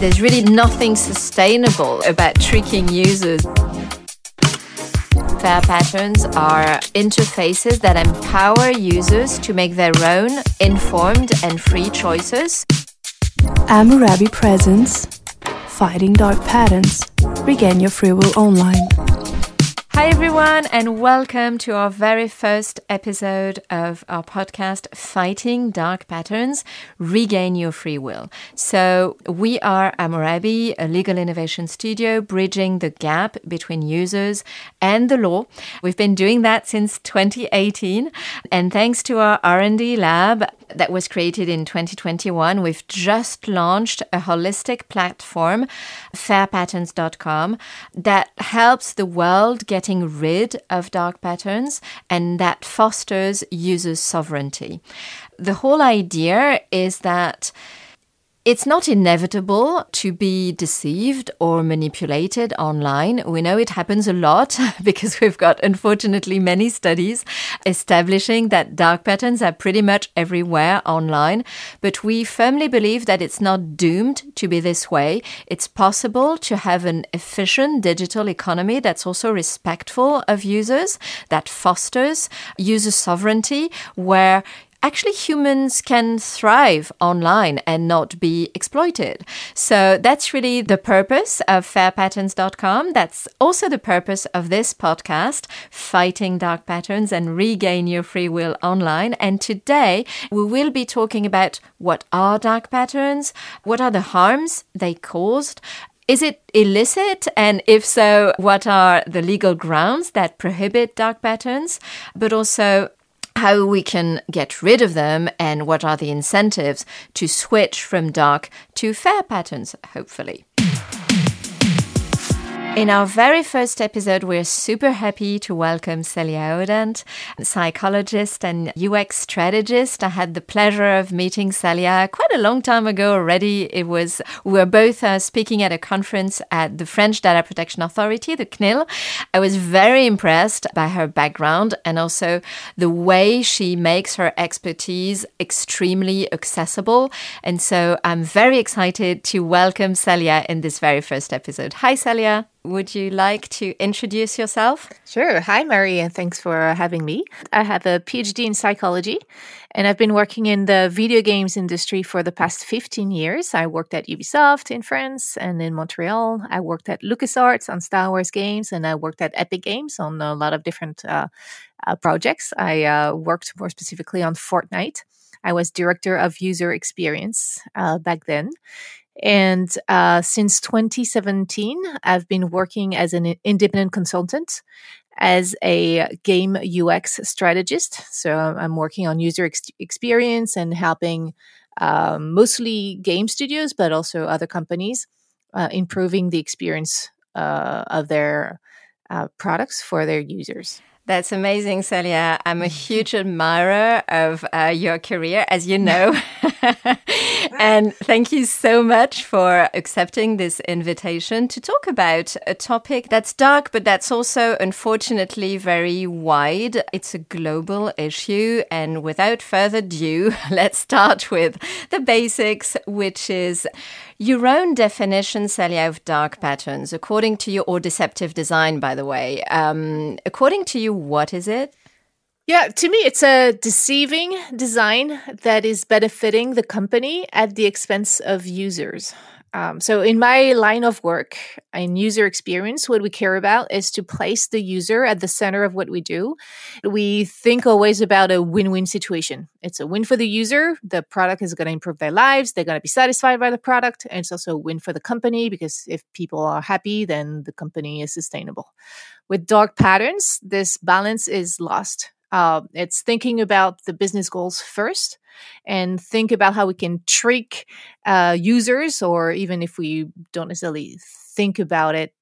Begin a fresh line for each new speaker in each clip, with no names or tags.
There's really nothing sustainable about tricking users. Fair patterns are interfaces that empower users to make their own informed and free choices.
Amurabi presents Fighting Dark Patterns. Regain your free will online.
Hi, everyone, and welcome to our very first episode of our podcast, Fighting Dark Patterns Regain Your Free Will. So, we are Amurabi, a legal innovation studio bridging the gap between users and the law. We've been doing that since 2018, and thanks to our R&D lab, that was created in 2021. We've just launched a holistic platform, fairpatterns.com, that helps the world getting rid of dark patterns and that fosters users' sovereignty. The whole idea is that it's not inevitable to be deceived or manipulated online. We know it happens a lot because we've got, unfortunately, many studies establishing that dark patterns are pretty much everywhere online. But we firmly believe that it's not doomed to be this way. It's possible to have an efficient digital economy that's also respectful of users, that fosters user sovereignty, where actually humans can thrive online and not be exploited. So that's really the purpose of fairpatterns.com. That's also the purpose of this podcast, Fighting Dark Patterns and Regain Your Free Will Online. And today we will be talking about what are dark patterns, what are the harms they caused, is it illicit? And if so, what are the legal grounds that prohibit dark patterns? But also, how we can get rid of them and what are the incentives to switch from dark to fair patterns, hopefully. In our very first episode, we're super happy to welcome Celia Hodent, psychologist and UX strategist. I had the pleasure of meeting Celia quite a long time ago already. It was, we were both uh, speaking at a conference at the French Data Protection Authority, the CNIL. I was very impressed by her background and also the way she makes her expertise extremely accessible. And so I'm very excited to welcome Celia in this very first episode. Hi, Celia. Would you like to introduce yourself?
Sure. Hi, Marie, and thanks for having me. I have a PhD in psychology, and I've been working in the video games industry for the past 15 years. I worked at Ubisoft in France and in Montreal. I worked at LucasArts on Star Wars games, and I worked at Epic Games on a lot of different uh, uh, projects. I uh, worked more specifically on Fortnite. I was director of user experience uh, back then. And uh, since 2017, I've been working as an independent consultant as a game UX strategist. So I'm working on user ex- experience and helping um, mostly game studios, but also other companies uh, improving the experience uh, of their uh, products for their users.
That's amazing, Celia. I'm a huge admirer of uh, your career, as you know. and thank you so much for accepting this invitation to talk about a topic that's dark, but that's also unfortunately very wide. It's a global issue. And without further ado, let's start with the basics, which is your own definition, Celia, of dark patterns, according to you, or deceptive design, by the way. Um, according to you, what is it?
Yeah, to me, it's a deceiving design that is benefiting the company at the expense of users. Um, so, in my line of work in user experience, what we care about is to place the user at the center of what we do. We think always about a win win situation. It's a win for the user. The product is going to improve their lives. They're going to be satisfied by the product. And it's also a win for the company because if people are happy, then the company is sustainable. With dark patterns, this balance is lost. Uh, it's thinking about the business goals first and think about how we can trick uh, users, or even if we don't necessarily think about it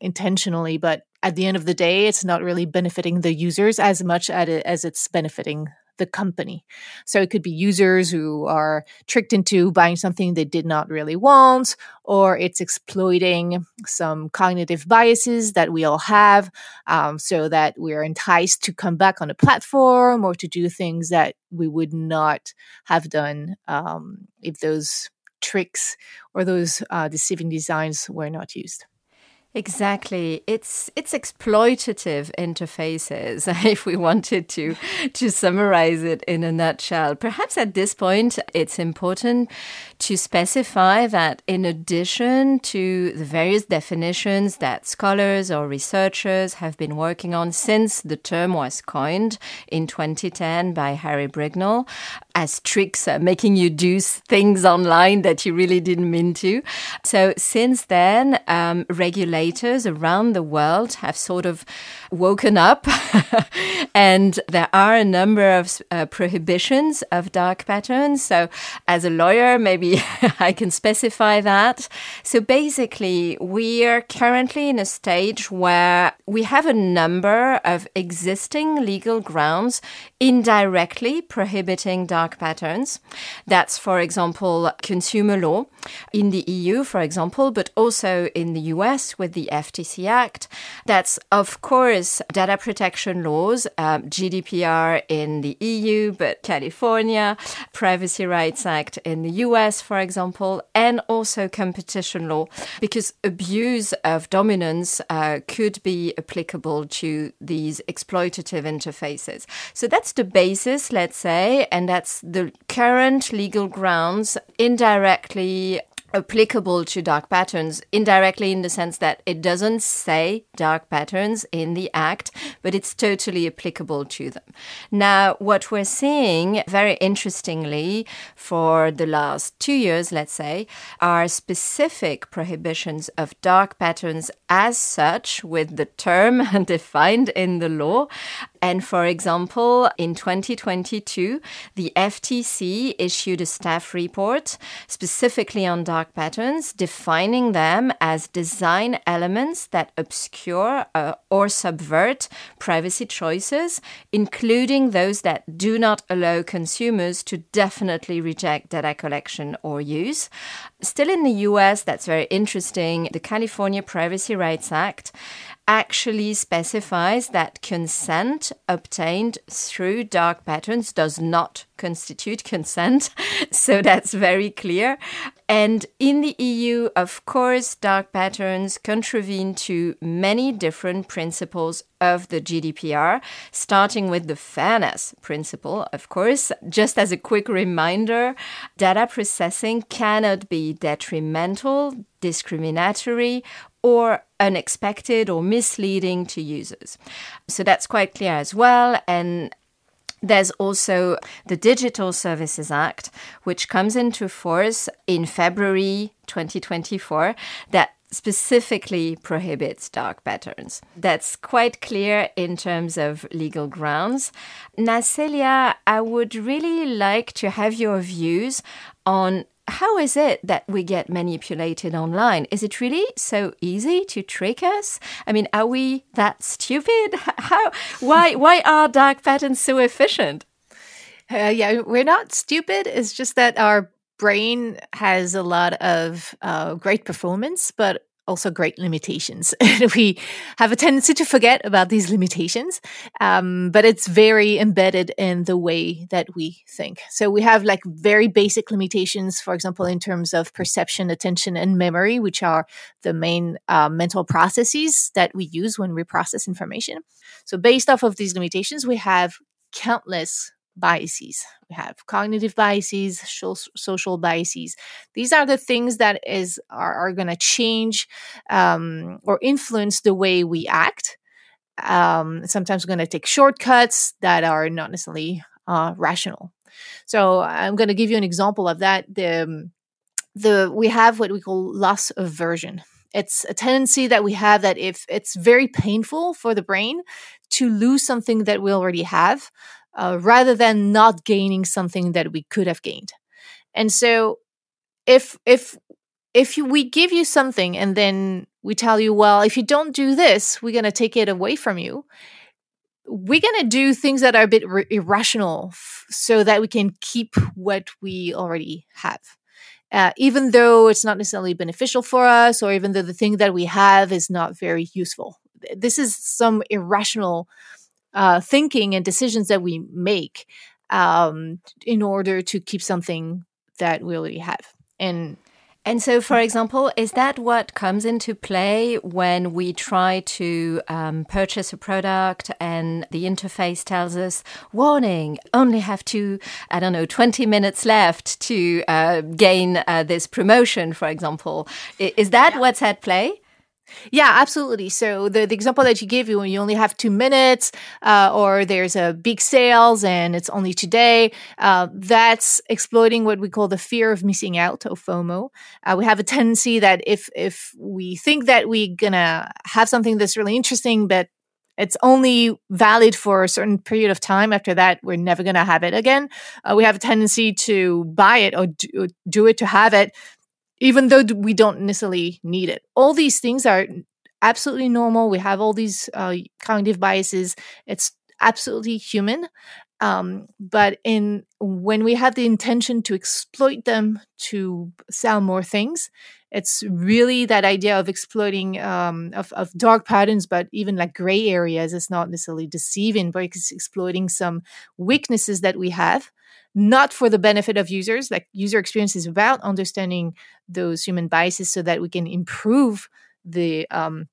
intentionally, but at the end of the day, it's not really benefiting the users as much as it's benefiting the company. So it could be users who are tricked into buying something they did not really want, or it's exploiting some cognitive biases that we all have um, so that we're enticed to come back on a platform or to do things that we would not have done um, if those tricks or those uh, deceiving designs were not used.
Exactly. It's it's exploitative interfaces if we wanted to to summarize it in a nutshell. Perhaps at this point it's important to specify that in addition to the various definitions that scholars or researchers have been working on since the term was coined in 2010 by Harry Brignull as tricks uh, making you do things online that you really didn't mean to. So since then um, regulators around the world have sort of woken up, and there are a number of uh, prohibitions of dark patterns. So, as a lawyer, maybe I can specify that. So, basically, we are currently in a stage where we have a number of existing legal grounds indirectly prohibiting dark patterns. That's, for example, consumer law in the EU, for example, but also in the US with the FTC Act. That's, of course, data protection laws, um, GDPR in the EU, but California, Privacy Rights Act in the US, for example, and also competition law, because abuse of dominance uh, could be applicable to these exploitative interfaces. So that's the basis, let's say, and that's the current legal grounds indirectly applicable to dark patterns indirectly in the sense that it doesn't say dark patterns in the act, but it's totally applicable to them. Now, what we're seeing very interestingly for the last two years, let's say, are specific prohibitions of dark patterns as such with the term defined in the law and for example, in 2022, the FTC issued a staff report specifically on dark patterns, defining them as design elements that obscure uh, or subvert privacy choices, including those that do not allow consumers to definitely reject data collection or use. Still in the US, that's very interesting, the California Privacy Rights Act actually specifies that consent obtained through dark patterns does not constitute consent. So that's very clear. And in the EU, of course, dark patterns contravene to many different principles of the GDPR, starting with the fairness principle, of course. Just as a quick reminder, data processing cannot be detrimental, discriminatory, or unexpected or misleading to users. So that's quite clear as well. And there's also the Digital Services Act, which comes into force in February 2024, that specifically prohibits dark patterns. That's quite clear in terms of legal grounds. Now, Celia, I would really like to have your views on how is it that we get manipulated online? Is it really so easy to trick us? I mean, are we that stupid? How? Why? Why are dark patterns so efficient?
Uh, yeah, we're not stupid. It's just that our brain has a lot of uh, great performance, but also great limitations. we have a tendency to forget about these limitations, um, but it's very embedded in the way that we think. So we have like very basic limitations, for example, in terms of perception, attention, and memory, which are the main uh, mental processes that we use when we process information. So based off of these limitations, we have countless biases. We have cognitive biases, social biases. These are the things that is are, are going to change um, or influence the way we act. Um, sometimes we're going to take shortcuts that are not necessarily uh, rational. So I'm going to give you an example of that. The um, the we have what we call loss aversion. It's a tendency that we have that if it's very painful for the brain to lose something that we already have, uh, rather than not gaining something that we could have gained. And so, if if if we give you something and then we tell you, well, if you don't do this, we're going to take it away from you. We're going to do things that are a bit r- irrational f- so that we can keep what we already have. Uh, even though it's not necessarily beneficial for us, or even though the thing that we have is not very useful. This is some irrational uh, thinking and decisions that we make um, in order to keep something that we already have. and
and so, for example, is that what comes into play when we try to um, purchase a product and the interface tells us, warning, only have to, I don't know, 20 minutes left to uh, gain uh, this promotion, for example? Is that yeah. what's at play?
Yeah, absolutely. So the, the example that you gave you, when you only have two minutes, uh, or there's a big sales and it's only today, uh, that's exploiting what we call the fear of missing out, or FOMO. Uh, we have a tendency that if if we think that we're gonna have something that's really interesting, but it's only valid for a certain period of time. After that, we're never going to have it again. Uh, we have a tendency to buy it or do, do, it to have it even though we don't necessarily need it. All these things are absolutely normal. We have all these uh, cognitive biases. It's absolutely human. Um, but in when we have the intention to exploit them to sell more things, it's really that idea of exploiting um, of, of dark patterns, but even like gray areas. It's not necessarily deceiving, but it's exploiting some weaknesses that we have not for the benefit of users. Like user experience is about understanding those human biases so that we can improve the um,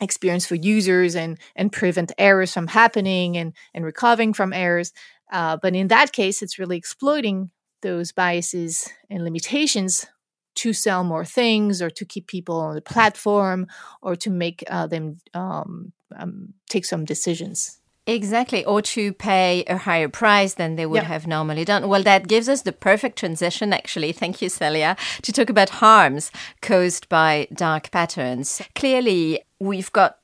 experience for users and and prevent errors from happening and and recovering from errors. Uh, but in that case, it's really exploiting those biases and limitations to sell more things or to keep people on the platform or to make uh, them um, um, take some decisions.
Exactly, or to pay a higher price than they would yep. have normally done. Well, that gives us the perfect transition, actually. Thank you, Celia, to talk about harms caused by dark patterns. Clearly, we've got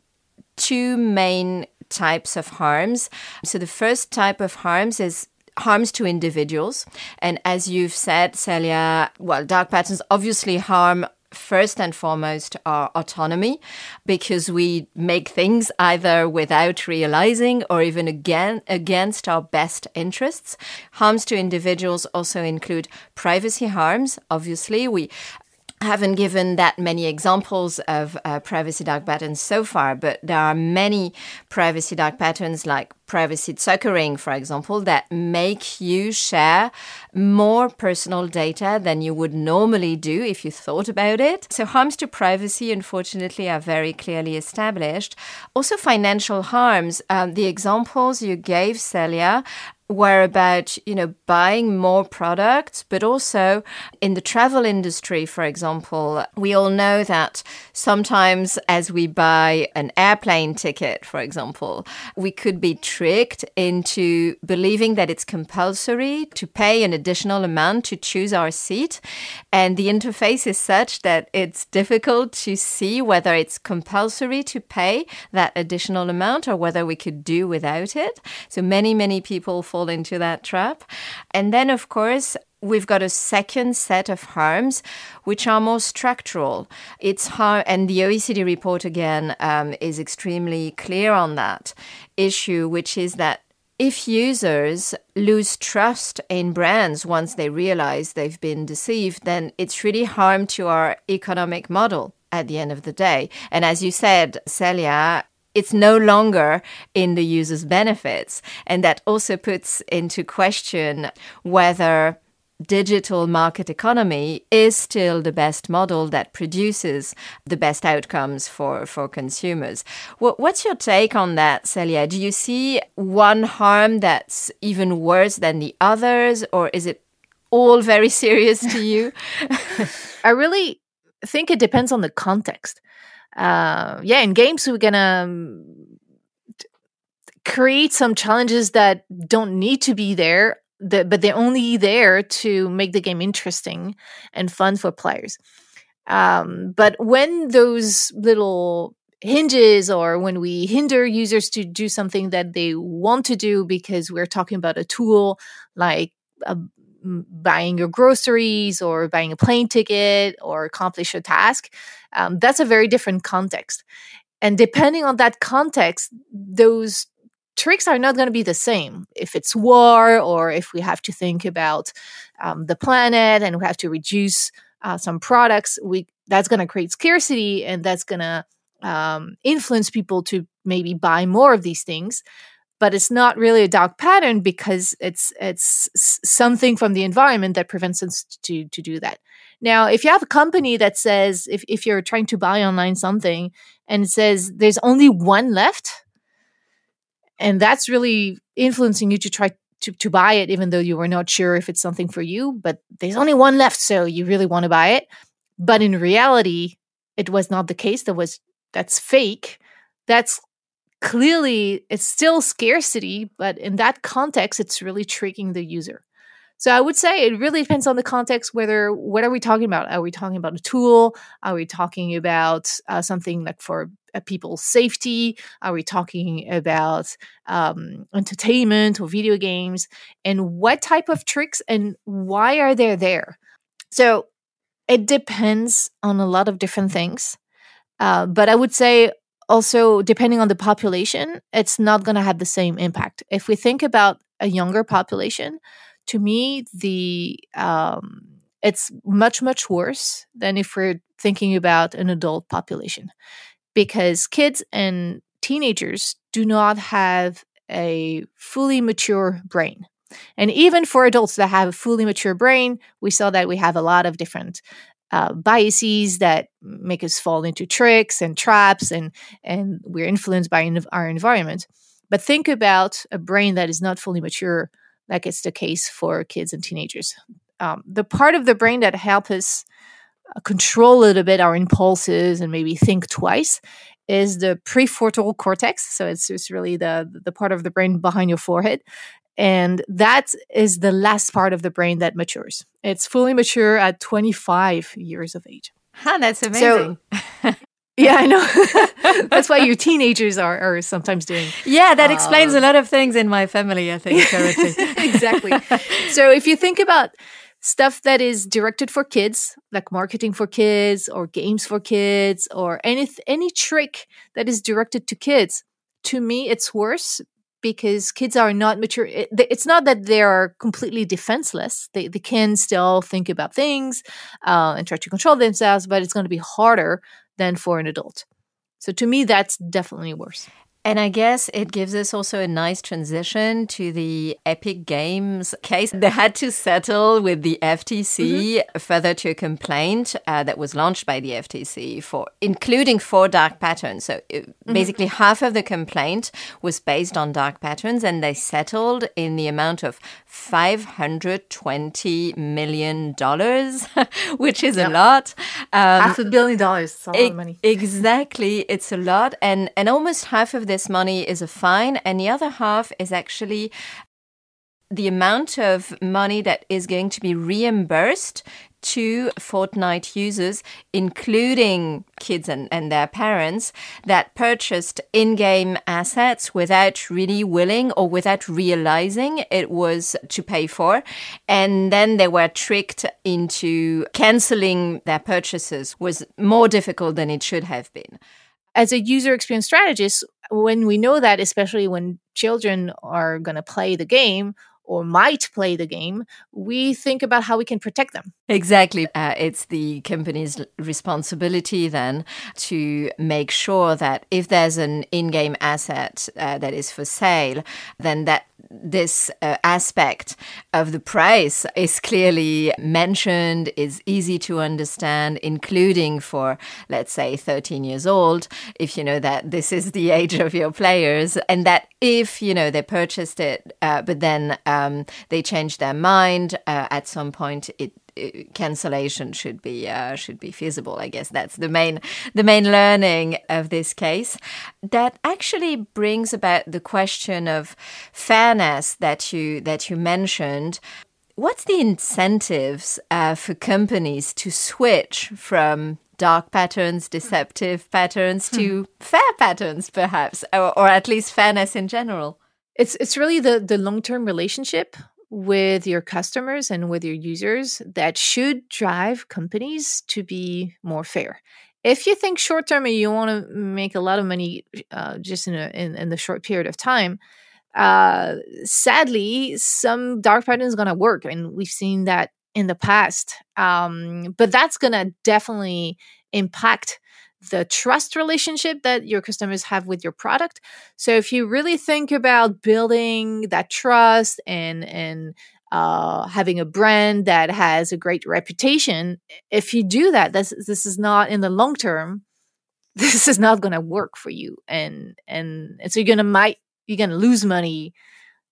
two main types of harms. So, the first type of harms is harms to individuals. And as you've said, Celia, well, dark patterns obviously harm first and foremost our autonomy because we make things either without realizing or even again against our best interests. Harms to individuals also include privacy harms. Obviously, we haven't given that many examples of uh, privacy dark patterns so far, but there are many privacy dark patterns like privacy Zuckering, for example, that make you share more personal data than you would normally do if you thought about it. So, harms to privacy, unfortunately, are very clearly established. Also, financial harms. Um, the examples you gave, Celia, were about you know buying more products but also in the travel industry for example we all know that sometimes as we buy an airplane ticket for example we could be tricked into believing that it's compulsory to pay an additional amount to choose our seat. And the interface is such that it's difficult to see whether it's compulsory to pay that additional amount or whether we could do without it. So many many people fall into that trap. And then, of course, we've got a second set of harms which are more structural it's harm and the oecd report again um, is extremely clear on that issue which is that if users lose trust in brands once they realize they've been deceived then it's really harm to our economic model at the end of the day and as you said celia it's no longer in the user's benefits. And that also puts into question whether digital market economy is still the best model that produces the best outcomes for, for consumers. What's your take on that, Celia? Do you see one harm that's even worse than the others, or is it all very serious to you?
I really think it depends on the context uh, yeah, in games we're gonna um, create some challenges that don't need to be there, that, but they're only there to make the game interesting and fun for players. Um, but when those little hinges or when we hinder users to do something that they want to do because we're talking about a tool like a buying your groceries or buying a plane ticket or accomplish a task, um, that's a very different context. And depending on that context, those tricks are not going to be the same. If it's war or if we have to think about um, the planet and we have to reduce uh, some products, we that's going to create scarcity and that's going to um, influence people to maybe buy more of these things. But it's not really a dark pattern because it's it's something from the environment that prevents us to to do that. Now, if you have a company that says if if you're trying to buy online something and it says there's only one left, and that's really influencing you to try to, to buy it even though you were not sure if it's something for you but there's only one left so you really want to buy it. But in reality it was not the case. That was that's fake. That's clearly it's still scarcity but in that context it's really tricking the user. So i would say it really depends on the context whether what are we talking about? Are we talking about a tool? Are we talking about uh, something like for uh, people's safety? Are we talking about um, entertainment or video games? And what type of tricks and why are they there? So it depends on a lot of different things. Uh, but i would say also depending on the population it's not going to have the same impact. If we think about a younger population to me the um, it's much much worse than if we're thinking about an adult population. Because kids and teenagers do not have a fully mature brain. And even for adults that have a fully mature brain we saw that we have a lot of different uh, biases that make us fall into tricks and traps and and we're influenced by our environment. But think about a brain that is not fully mature like it's the case for kids and teenagers. Um, the part of the brain that helps us uh, control a little bit our impulses and maybe think twice is the prefrontal cortex. So it's, it's really the the part of the brain behind your forehead and that is the last part of the brain that matures. It's fully mature at 25 years of age.
Huh, that's amazing.
So, yeah, I know. that's why your teenagers are, are sometimes doing.
Yeah, that uh, explains a lot of things in my family, I think, currently.
exactly. So if you think about stuff that is directed for kids, like marketing for kids or games for kids or any any trick that is directed to kids, to me it's worse because kids are not mature. it's not that they are completely defenseless. They, they can still think about things uh, and try to control themselves, but it's going to be harder than for an adult. So to me, that's definitely worse.
And I guess it gives us also a nice transition to the Epic Games case. They had to settle with the FTC mm-hmm. further to a complaint uh, that was launched by the FTC for including four dark patterns. So it, mm-hmm. basically, half of the complaint was based on dark patterns, and they settled in the amount of five hundred twenty million dollars, which is yep. a lot.
Um, half a billion dollars. It's a lot e- of money.
Exactly, it's a lot, and and almost half of the this money is a fine, and the other half is actually the amount of money that is going to be reimbursed to Fortnite users, including kids and, and their parents, that purchased in game assets without really willing or without realizing it was to pay for. And then they were tricked into canceling their purchases was more difficult than it should have been
as a user experience strategist, when we know that, especially when children are going to play the game or might play the game, we think about how we can protect them.
Exactly. Uh, it's the company's responsibility then to make sure that if there's an in game asset uh, that is for sale, then that this uh, aspect of the price is clearly mentioned, is easy to understand, including for, let's say, 13 years old, if you know that this is the age of your players, and that if, you know, they purchased it, uh, but then um, they changed their mind uh, at some point, it cancellation should be uh, should be feasible. I guess that's the main the main learning of this case. That actually brings about the question of fairness that you that you mentioned. What's the incentives uh, for companies to switch from dark patterns, deceptive patterns to hmm. fair patterns, perhaps, or, or at least fairness in general?
It's it's really the the long term relationship with your customers and with your users that should drive companies to be more fair. If you think short term and you want to make a lot of money uh, just in, a, in, in the short period of time, uh, sadly, some dark pattern is going to work, and we've seen that in the past. Um, but that's going to definitely impact the trust relationship that your customers have with your product. So if you really think about building that trust and and uh, having a brand that has a great reputation, if you do that, this this is not in the long term. This is not going to work for you, and and, and so you're gonna might you're gonna lose money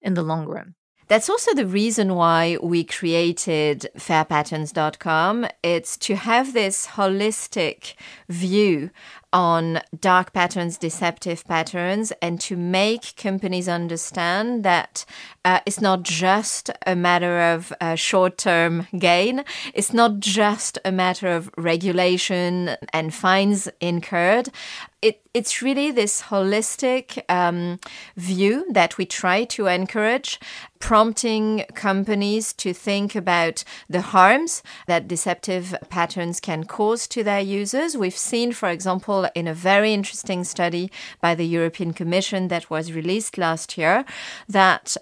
in the long run.
That's also the reason why we created fairpatterns.com. It's to have this holistic view on dark patterns, deceptive patterns, and to make companies understand that uh, it's not just a matter of uh, short term gain. It's not just a matter of regulation and fines incurred. It, it's really this holistic um, view that we try to encourage, prompting companies to think about the harms that deceptive patterns can cause to their users. We've seen, for example, in a very interesting study by the European Commission that was released last year, that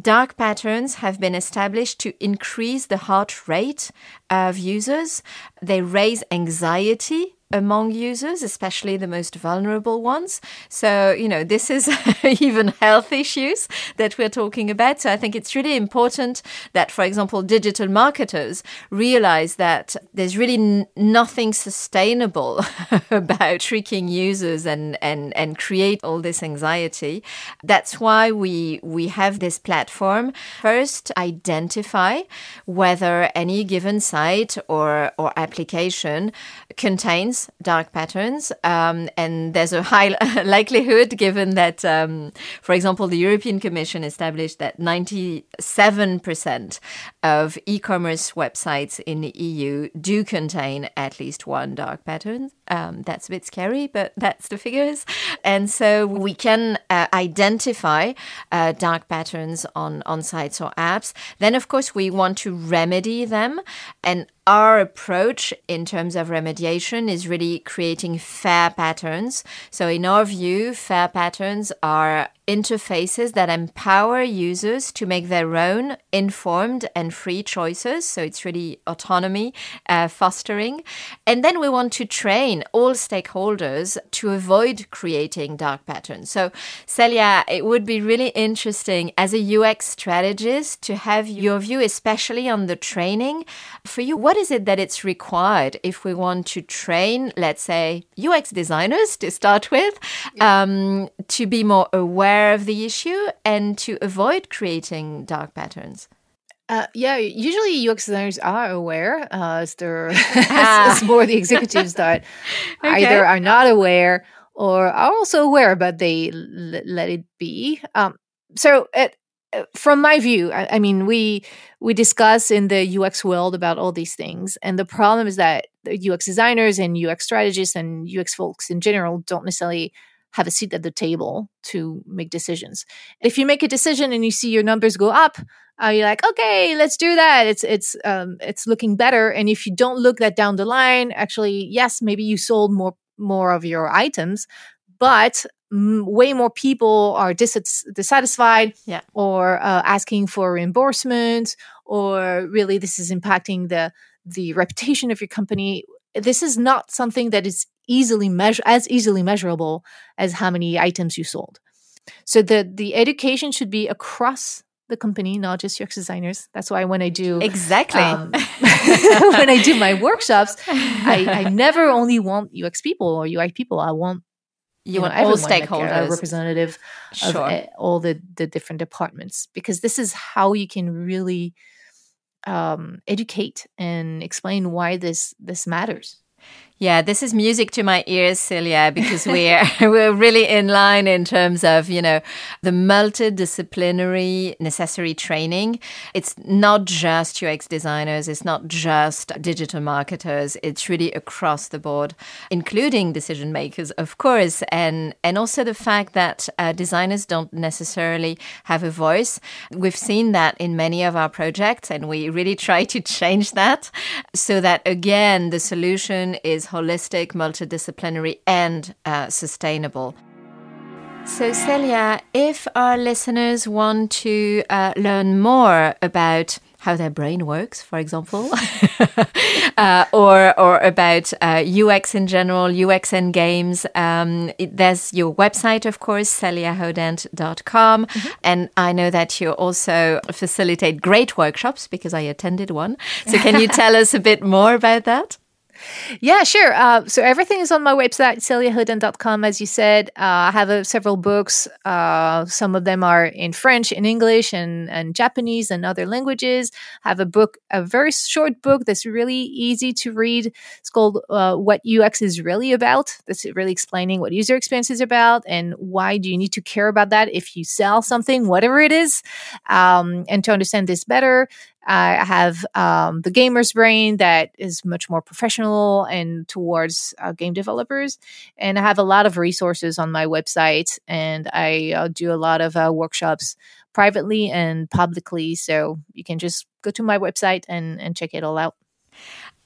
dark patterns have been established to increase the heart rate of users. They raise anxiety among users, especially the most vulnerable ones. So, you know, this is even health issues that we're talking about. So I think it's really important that, for example, digital marketers realize that there's really n- nothing sustainable about tricking users and, and, and create all this anxiety. That's why we, we have this platform. First, identify whether any given site or, or application contains dark patterns, um, and there's a high likelihood given that, um, for example, the European Commission established that 97% of e-commerce websites in the EU do contain at least one dark pattern. Um, that's a bit scary, but that's the figures. And so we can uh, identify uh, dark patterns on, on sites or apps. Then, of course, we want to remedy them. And our approach in terms of remediation is really creating fair patterns. So, in our view, fair patterns are interfaces that empower users to make their own informed and free choices. So it's really autonomy uh, fostering. And then we want to train all stakeholders to avoid creating dark patterns. So, Celia, it would be really interesting as a UX strategist to have your view, especially on the training. For you, what is it that it's required if we want to train, let's say, UX designers to start with, um, to be more aware? Aware of the issue and to avoid creating dark patterns?
Uh, yeah, usually UX designers are aware. Uh, it's, ah. it's more the executives that okay. either are not aware or are also aware, but they l- let it be. Um, so, it, uh, from my view, I, I, mean, we we discuss in the UX world about all these things, and the problem is that UX designers and UX strategists and UX folks in general don't necessarily have a seat at the table to make decisions. If you make a decision and you see your numbers go up, are you're like, okay, let's do that. It's it's um, it's looking better. And if you don't look that down the line, actually, yes, maybe you sold more more of your items, but m- way more people are dis- dissatisfied
yeah.
or uh, asking for reimbursement, or really this is impacting the the reputation of your company. This is not something that is easily measure as easily measurable as how many items you sold. So the the education should be across the company, not just UX designers. That's why when I do
exactly um,
when I do my workshops, I, I, never only want UX people or UI people. I want
you, you want know, all stakeholders,
like representative sure. of all the the different departments, because this is how you can really um, educate and explain why this this matters.
Yeah, this is music to my ears, Celia, because we're we're really in line in terms of you know the multidisciplinary necessary training. It's not just UX designers, it's not just digital marketers. It's really across the board, including decision makers, of course, and and also the fact that uh, designers don't necessarily have a voice. We've seen that in many of our projects, and we really try to change that so that again the solution is holistic, multidisciplinary, and uh, sustainable. So, Celia, if our listeners want to uh, learn more about how their brain works, for example, uh, or or about uh, UX in general, UX and games. Um, it, there's your website, of course, celiahodent.com. Mm-hmm. And I know that you also facilitate great workshops because I attended one. So can you tell us a bit more about that?
Yeah, sure. Uh, so everything is on my website, celiahodent.com, as you said. Uh, I have uh, several books. Uh, some of them are in French, in English, and, and Japanese, and other languages. I have a book, a very short book that's really easy to read. It's called uh, What UX is Really About. That's really explaining what user experience is about and why do you need to care about that if you sell something, whatever it is. Um, and to understand this better, I have um, the gamer's brain that is much more professional and towards uh, game developers. And I have a lot of resources on my website, and I uh, do a lot of uh, workshops privately and publicly. So you can just go to my website and, and check it all out.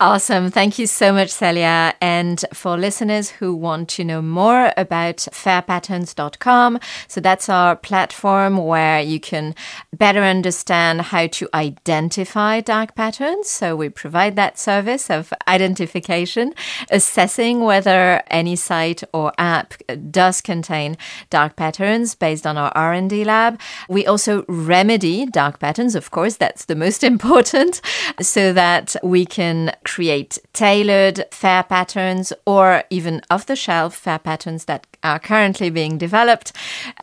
Awesome. Thank you so much, Celia. And for listeners who want to know more about fairpatterns.com, so that's our platform where you can better understand how to identify dark patterns. So we provide that service of identification, assessing whether any site or app does contain dark patterns based on our R&D lab. We also remedy dark patterns, of course, that's the most important, so that we can create tailored fair patterns or even off the shelf fair patterns that are currently being developed.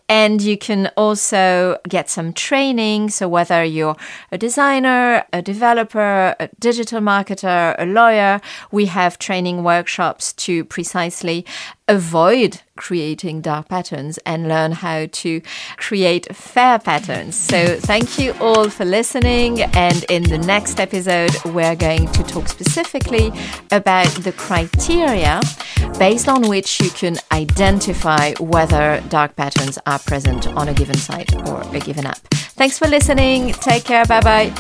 And you can also get some training. So, whether you're a designer, a developer, a digital marketer, a lawyer, we have training workshops to precisely avoid creating dark patterns and learn how to create fair patterns. So, thank you all for listening. And in the next episode, we're going to talk specifically about the criteria based on which you can identify whether dark patterns are present on a given site or a given app. Thanks for listening. Take care. Bye bye.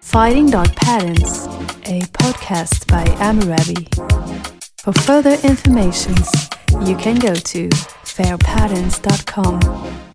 Fighting Dark Patterns, a podcast by Amurabi. For further information, you can go to fairpatterns.com.